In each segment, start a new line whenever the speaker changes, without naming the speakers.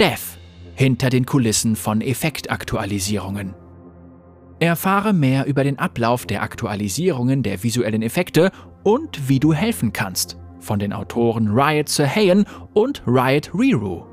Dev hinter den Kulissen von Effektaktualisierungen. Erfahre mehr über den Ablauf der Aktualisierungen der visuellen Effekte und wie du helfen kannst von den Autoren Riot Sirhayan und Riot Riru.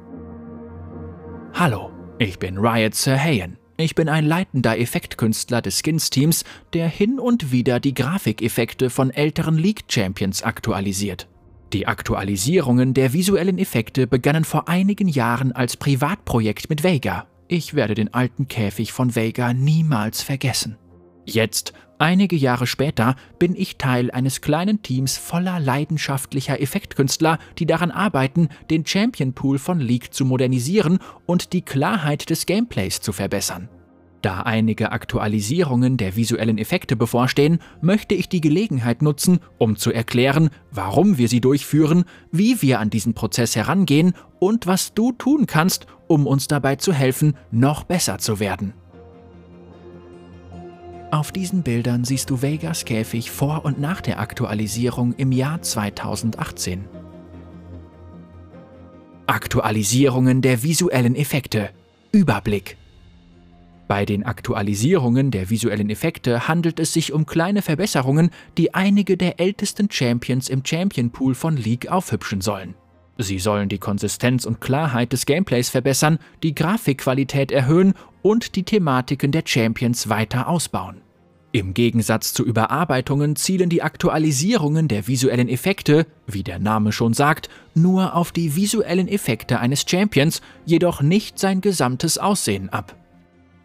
Hallo, ich bin Riot Sirhayan. Ich bin ein leitender Effektkünstler des Skins-Teams, der hin und wieder die Grafikeffekte von älteren League-Champions aktualisiert. Die Aktualisierungen der visuellen Effekte begannen vor einigen Jahren als Privatprojekt mit Vega. Ich werde den alten Käfig von Vega niemals vergessen. Jetzt, einige Jahre später, bin ich Teil eines kleinen Teams voller leidenschaftlicher Effektkünstler, die daran arbeiten, den Champion Pool von League zu modernisieren und die Klarheit des Gameplays zu verbessern. Da einige Aktualisierungen der visuellen Effekte bevorstehen, möchte ich die Gelegenheit nutzen, um zu erklären, warum wir sie durchführen, wie wir an diesen Prozess herangehen und was du tun kannst, um uns dabei zu helfen, noch besser zu werden. Auf diesen Bildern siehst du Vegas Käfig vor und nach der Aktualisierung im Jahr 2018. Aktualisierungen der visuellen Effekte. Überblick. Bei den Aktualisierungen der visuellen Effekte handelt es sich um kleine Verbesserungen, die einige der ältesten Champions im Champion Pool von League aufhübschen sollen. Sie sollen die Konsistenz und Klarheit des Gameplays verbessern, die Grafikqualität erhöhen und die Thematiken der Champions weiter ausbauen. Im Gegensatz zu Überarbeitungen zielen die Aktualisierungen der visuellen Effekte, wie der Name schon sagt, nur auf die visuellen Effekte eines Champions, jedoch nicht sein gesamtes Aussehen ab.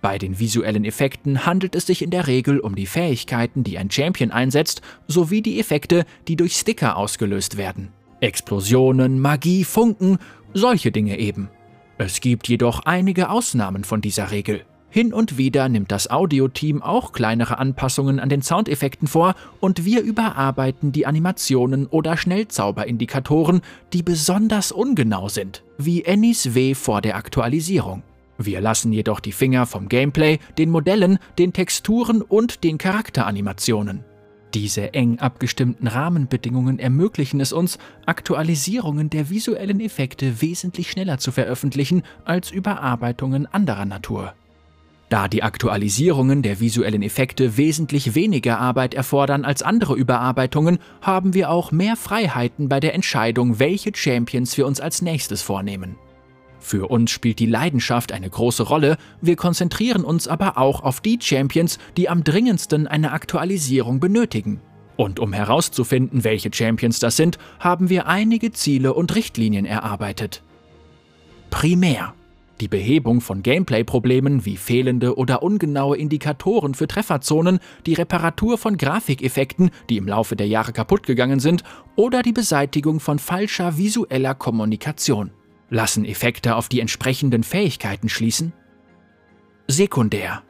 Bei den visuellen Effekten handelt es sich in der Regel um die Fähigkeiten, die ein Champion einsetzt, sowie die Effekte, die durch Sticker ausgelöst werden. Explosionen, Magie, Funken, solche Dinge eben. Es gibt jedoch einige Ausnahmen von dieser Regel. Hin und wieder nimmt das Audioteam auch kleinere Anpassungen an den Soundeffekten vor und wir überarbeiten die Animationen oder Schnellzauberindikatoren, die besonders ungenau sind, wie Annies W vor der Aktualisierung. Wir lassen jedoch die Finger vom Gameplay, den Modellen, den Texturen und den Charakteranimationen. Diese eng abgestimmten Rahmenbedingungen ermöglichen es uns, Aktualisierungen der visuellen Effekte wesentlich schneller zu veröffentlichen als Überarbeitungen anderer Natur. Da die Aktualisierungen der visuellen Effekte wesentlich weniger Arbeit erfordern als andere Überarbeitungen, haben wir auch mehr Freiheiten bei der Entscheidung, welche Champions wir uns als nächstes vornehmen. Für uns spielt die Leidenschaft eine große Rolle, wir konzentrieren uns aber auch auf die Champions, die am dringendsten eine Aktualisierung benötigen. Und um herauszufinden, welche Champions das sind, haben wir einige Ziele und Richtlinien erarbeitet. Primär die Behebung von Gameplay-Problemen wie fehlende oder ungenaue Indikatoren für Trefferzonen, die Reparatur von Grafikeffekten, die im Laufe der Jahre kaputt gegangen sind, oder die Beseitigung von falscher visueller Kommunikation. Lassen Effekte auf die entsprechenden Fähigkeiten schließen? Sekundär.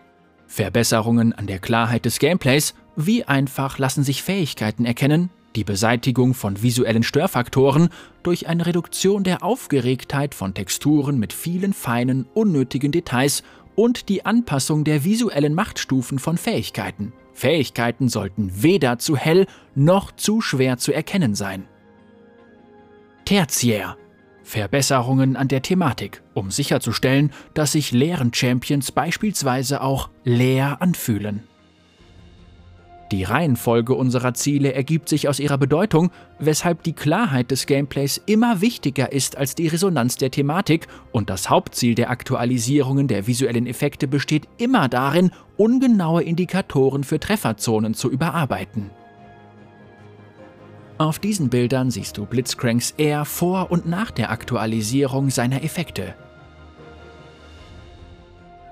Verbesserungen an der Klarheit des Gameplays, wie einfach lassen sich Fähigkeiten erkennen, die Beseitigung von visuellen Störfaktoren durch eine Reduktion der Aufgeregtheit von Texturen mit vielen feinen, unnötigen Details und die Anpassung der visuellen Machtstufen von Fähigkeiten. Fähigkeiten sollten weder zu hell noch zu schwer zu erkennen sein. Tertiär Verbesserungen an der Thematik, um sicherzustellen, dass sich leeren Champions beispielsweise auch leer anfühlen. Die Reihenfolge unserer Ziele ergibt sich aus ihrer Bedeutung, weshalb die Klarheit des Gameplays immer wichtiger ist als die Resonanz der Thematik und das Hauptziel der Aktualisierungen der visuellen Effekte besteht immer darin, ungenaue Indikatoren für Trefferzonen zu überarbeiten. Auf diesen Bildern siehst du Blitzcranks eher vor und nach der Aktualisierung seiner Effekte.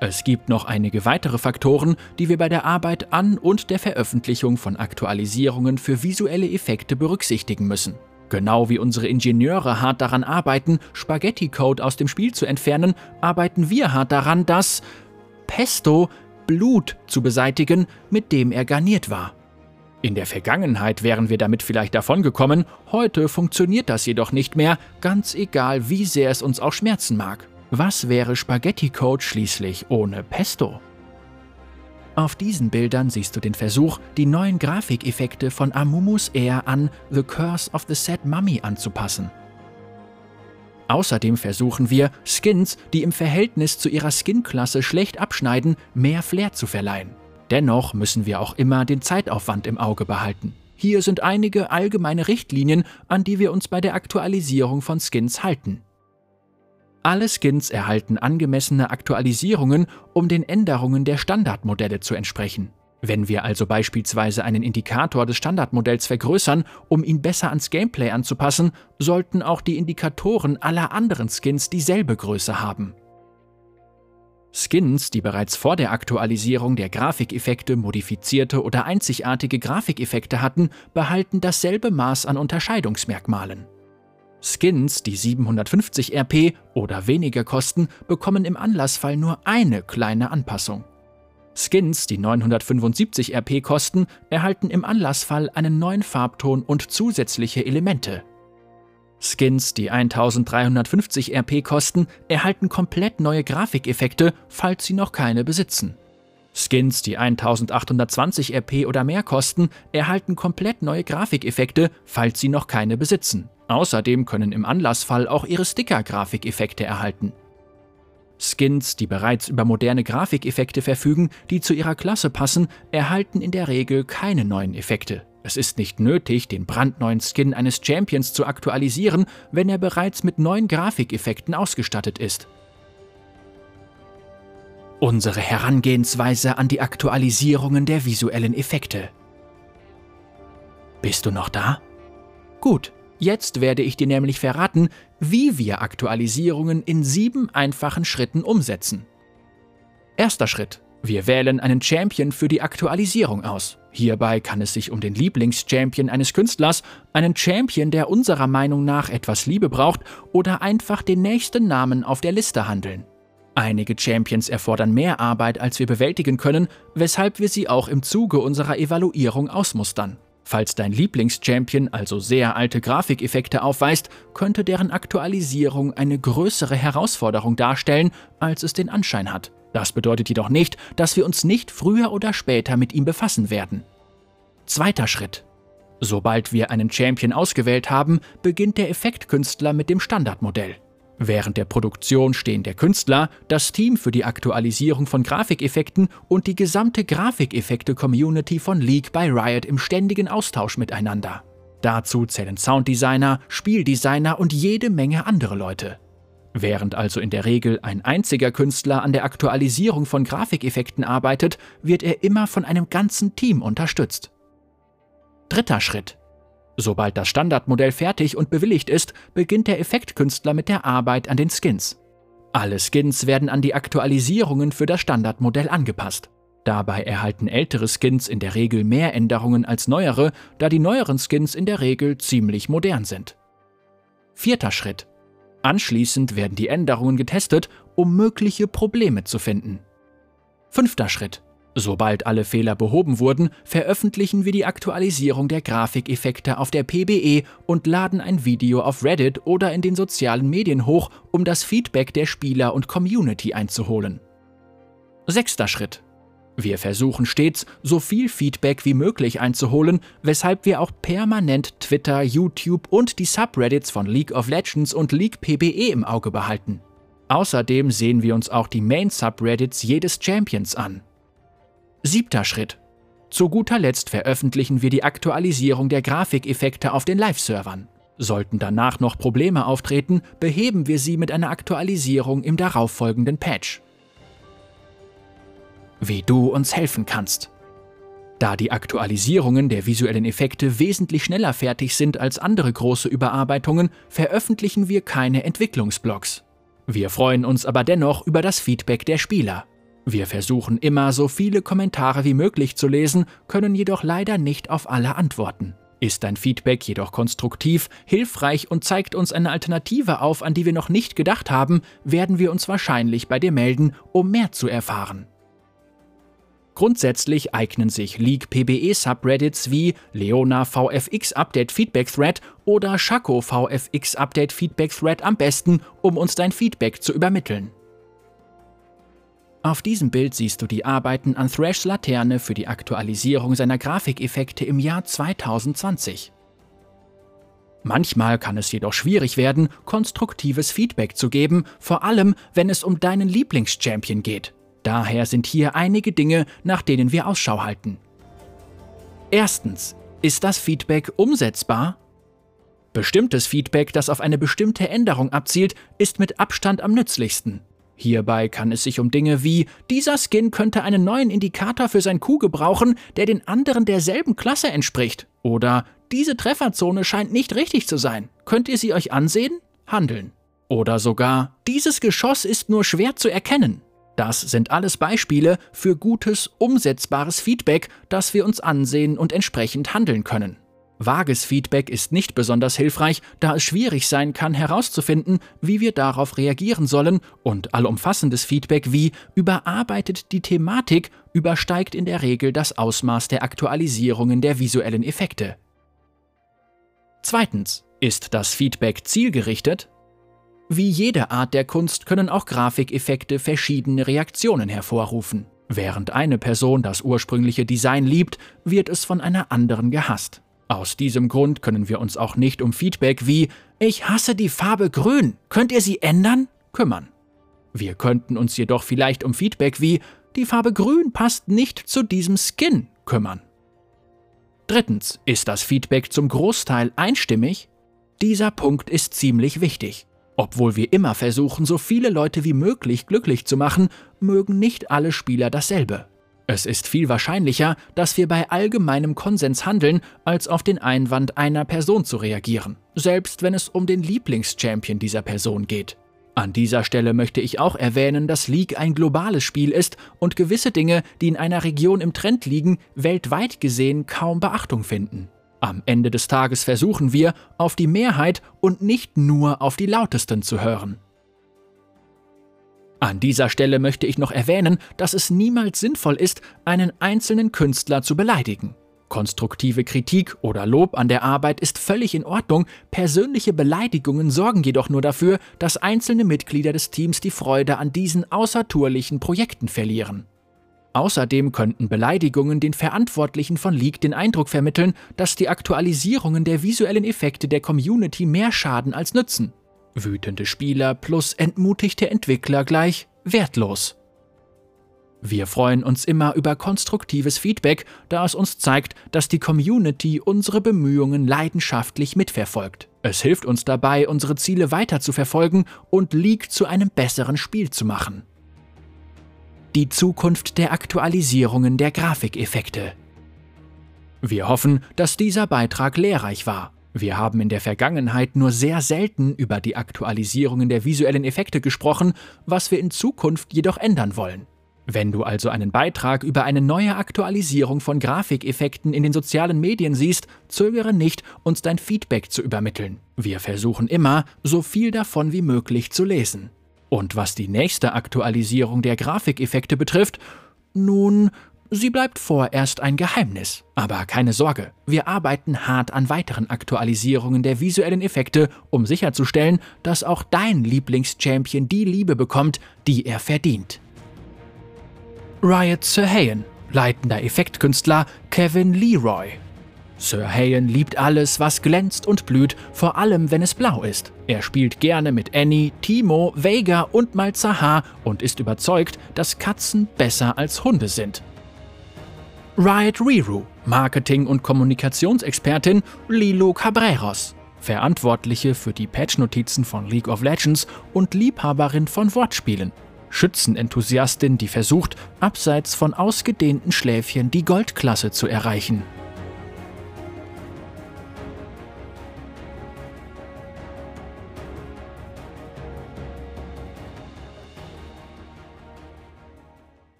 Es gibt noch einige weitere Faktoren, die wir bei der Arbeit an und der Veröffentlichung von Aktualisierungen für visuelle Effekte berücksichtigen müssen. Genau wie unsere Ingenieure hart daran arbeiten, Spaghetti-Code aus dem Spiel zu entfernen, arbeiten wir hart daran, das Pesto Blut zu beseitigen, mit dem er garniert war. In der Vergangenheit wären wir damit vielleicht davongekommen, heute funktioniert das jedoch nicht mehr, ganz egal wie sehr es uns auch schmerzen mag. Was wäre Spaghetti Code schließlich ohne Pesto? Auf diesen Bildern siehst du den Versuch, die neuen Grafikeffekte von Amumus Air an The Curse of the Sad Mummy anzupassen. Außerdem versuchen wir, Skins, die im Verhältnis zu ihrer Skin-Klasse schlecht abschneiden, mehr Flair zu verleihen. Dennoch müssen wir auch immer den Zeitaufwand im Auge behalten. Hier sind einige allgemeine Richtlinien, an die wir uns bei der Aktualisierung von Skins halten. Alle Skins erhalten angemessene Aktualisierungen, um den Änderungen der Standardmodelle zu entsprechen. Wenn wir also beispielsweise einen Indikator des Standardmodells vergrößern, um ihn besser ans Gameplay anzupassen, sollten auch die Indikatoren aller anderen Skins dieselbe Größe haben. Skins, die bereits vor der Aktualisierung der Grafikeffekte modifizierte oder einzigartige Grafikeffekte hatten, behalten dasselbe Maß an Unterscheidungsmerkmalen. Skins, die 750 RP oder weniger kosten, bekommen im Anlassfall nur eine kleine Anpassung. Skins, die 975 RP kosten, erhalten im Anlassfall einen neuen Farbton und zusätzliche Elemente. Skins, die 1350 RP kosten, erhalten komplett neue Grafikeffekte, falls sie noch keine besitzen. Skins, die 1820 RP oder mehr kosten, erhalten komplett neue Grafikeffekte, falls sie noch keine besitzen. Außerdem können im Anlassfall auch ihre Sticker Grafikeffekte erhalten. Skins, die bereits über moderne Grafikeffekte verfügen, die zu ihrer Klasse passen, erhalten in der Regel keine neuen Effekte. Es ist nicht nötig, den brandneuen Skin eines Champions zu aktualisieren, wenn er bereits mit neuen Grafikeffekten ausgestattet ist. Unsere Herangehensweise an die Aktualisierungen der visuellen Effekte. Bist du noch da? Gut, Jetzt werde ich dir nämlich verraten, wie wir Aktualisierungen in sieben einfachen Schritten umsetzen. Erster Schritt. Wir wählen einen Champion für die Aktualisierung aus. Hierbei kann es sich um den Lieblingschampion eines Künstlers, einen Champion, der unserer Meinung nach etwas Liebe braucht oder einfach den nächsten Namen auf der Liste handeln. Einige Champions erfordern mehr Arbeit, als wir bewältigen können, weshalb wir sie auch im Zuge unserer Evaluierung ausmustern. Falls dein Lieblingschampion also sehr alte Grafikeffekte aufweist, könnte deren Aktualisierung eine größere Herausforderung darstellen, als es den Anschein hat. Das bedeutet jedoch nicht, dass wir uns nicht früher oder später mit ihm befassen werden. Zweiter Schritt. Sobald wir einen Champion ausgewählt haben, beginnt der Effektkünstler mit dem Standardmodell. Während der Produktion stehen der Künstler, das Team für die Aktualisierung von Grafikeffekten und die gesamte Grafikeffekte-Community von League bei Riot im ständigen Austausch miteinander. Dazu zählen Sounddesigner, Spieldesigner und jede Menge andere Leute. Während also in der Regel ein einziger Künstler an der Aktualisierung von Grafikeffekten arbeitet, wird er immer von einem ganzen Team unterstützt. Dritter Schritt. Sobald das Standardmodell fertig und bewilligt ist, beginnt der Effektkünstler mit der Arbeit an den Skins. Alle Skins werden an die Aktualisierungen für das Standardmodell angepasst. Dabei erhalten ältere Skins in der Regel mehr Änderungen als neuere, da die neueren Skins in der Regel ziemlich modern sind. Vierter Schritt. Anschließend werden die Änderungen getestet, um mögliche Probleme zu finden. Fünfter Schritt. Sobald alle Fehler behoben wurden, veröffentlichen wir die Aktualisierung der Grafikeffekte auf der PBE und laden ein Video auf Reddit oder in den sozialen Medien hoch, um das Feedback der Spieler und Community einzuholen. Sechster Schritt. Wir versuchen stets, so viel Feedback wie möglich einzuholen, weshalb wir auch permanent Twitter, YouTube und die Subreddits von League of Legends und League PBE im Auge behalten. Außerdem sehen wir uns auch die Main-Subreddits jedes Champions an. Siebter Schritt. Zu guter Letzt veröffentlichen wir die Aktualisierung der Grafikeffekte auf den Live-Servern. Sollten danach noch Probleme auftreten, beheben wir sie mit einer Aktualisierung im darauffolgenden Patch. Wie du uns helfen kannst. Da die Aktualisierungen der visuellen Effekte wesentlich schneller fertig sind als andere große Überarbeitungen, veröffentlichen wir keine Entwicklungsblogs. Wir freuen uns aber dennoch über das Feedback der Spieler. Wir versuchen immer, so viele Kommentare wie möglich zu lesen, können jedoch leider nicht auf alle antworten. Ist dein Feedback jedoch konstruktiv, hilfreich und zeigt uns eine Alternative auf, an die wir noch nicht gedacht haben, werden wir uns wahrscheinlich bei dir melden, um mehr zu erfahren. Grundsätzlich eignen sich League PBE Subreddits wie Leona VFX Update Feedback Thread oder Shaco VFX Update Feedback Thread am besten, um uns dein Feedback zu übermitteln. Auf diesem Bild siehst du die Arbeiten an Thrashs Laterne für die Aktualisierung seiner Grafikeffekte im Jahr 2020. Manchmal kann es jedoch schwierig werden, konstruktives Feedback zu geben, vor allem wenn es um deinen Lieblingschampion geht. Daher sind hier einige Dinge, nach denen wir Ausschau halten. Erstens, ist das Feedback umsetzbar? Bestimmtes Feedback, das auf eine bestimmte Änderung abzielt, ist mit Abstand am nützlichsten. Hierbei kann es sich um Dinge wie dieser Skin könnte einen neuen Indikator für sein Kuh gebrauchen, der den anderen derselben Klasse entspricht. Oder diese Trefferzone scheint nicht richtig zu sein. Könnt ihr sie euch ansehen? Handeln. Oder sogar dieses Geschoss ist nur schwer zu erkennen. Das sind alles Beispiele für gutes, umsetzbares Feedback, das wir uns ansehen und entsprechend handeln können. Vages Feedback ist nicht besonders hilfreich, da es schwierig sein kann herauszufinden, wie wir darauf reagieren sollen, und allumfassendes Feedback wie überarbeitet die Thematik übersteigt in der Regel das Ausmaß der Aktualisierungen der visuellen Effekte. Zweitens. Ist das Feedback zielgerichtet? Wie jede Art der Kunst können auch Grafikeffekte verschiedene Reaktionen hervorrufen. Während eine Person das ursprüngliche Design liebt, wird es von einer anderen gehasst. Aus diesem Grund können wir uns auch nicht um Feedback wie Ich hasse die Farbe grün, könnt ihr sie ändern? kümmern. Wir könnten uns jedoch vielleicht um Feedback wie Die Farbe grün passt nicht zu diesem Skin kümmern. Drittens, ist das Feedback zum Großteil einstimmig? Dieser Punkt ist ziemlich wichtig. Obwohl wir immer versuchen, so viele Leute wie möglich glücklich zu machen, mögen nicht alle Spieler dasselbe. Es ist viel wahrscheinlicher, dass wir bei allgemeinem Konsens handeln, als auf den Einwand einer Person zu reagieren, selbst wenn es um den Lieblingschampion dieser Person geht. An dieser Stelle möchte ich auch erwähnen, dass League ein globales Spiel ist und gewisse Dinge, die in einer Region im Trend liegen, weltweit gesehen kaum Beachtung finden. Am Ende des Tages versuchen wir, auf die Mehrheit und nicht nur auf die lautesten zu hören. An dieser Stelle möchte ich noch erwähnen, dass es niemals sinnvoll ist, einen einzelnen Künstler zu beleidigen. Konstruktive Kritik oder Lob an der Arbeit ist völlig in Ordnung, persönliche Beleidigungen sorgen jedoch nur dafür, dass einzelne Mitglieder des Teams die Freude an diesen außertourlichen Projekten verlieren. Außerdem könnten Beleidigungen den Verantwortlichen von League den Eindruck vermitteln, dass die Aktualisierungen der visuellen Effekte der Community mehr schaden als nützen. Wütende Spieler plus entmutigte Entwickler gleich wertlos. Wir freuen uns immer über konstruktives Feedback, da es uns zeigt, dass die Community unsere Bemühungen leidenschaftlich mitverfolgt. Es hilft uns dabei, unsere Ziele weiter zu verfolgen und League zu einem besseren Spiel zu machen. Die Zukunft der Aktualisierungen der Grafikeffekte. Wir hoffen, dass dieser Beitrag lehrreich war. Wir haben in der Vergangenheit nur sehr selten über die Aktualisierungen der visuellen Effekte gesprochen, was wir in Zukunft jedoch ändern wollen. Wenn du also einen Beitrag über eine neue Aktualisierung von Grafikeffekten in den sozialen Medien siehst, zögere nicht, uns dein Feedback zu übermitteln. Wir versuchen immer, so viel davon wie möglich zu lesen. Und was die nächste Aktualisierung der Grafikeffekte betrifft, nun, Sie bleibt vorerst ein Geheimnis. Aber keine Sorge, wir arbeiten hart an weiteren Aktualisierungen der visuellen Effekte, um sicherzustellen, dass auch dein Lieblingschampion die Liebe bekommt, die er verdient. Riot Sir Hayen, leitender Effektkünstler Kevin Leroy. Sir Hayen liebt alles, was glänzt und blüht, vor allem wenn es blau ist. Er spielt gerne mit Annie, Timo, Vega und Malzahar und ist überzeugt, dass Katzen besser als Hunde sind. Riot Riru, Marketing- und Kommunikationsexpertin Lilo Cabreros, Verantwortliche für die Patch-Notizen von League of Legends und Liebhaberin von Wortspielen. Schützenenthusiastin, die versucht, abseits von ausgedehnten Schläfchen die Goldklasse zu erreichen.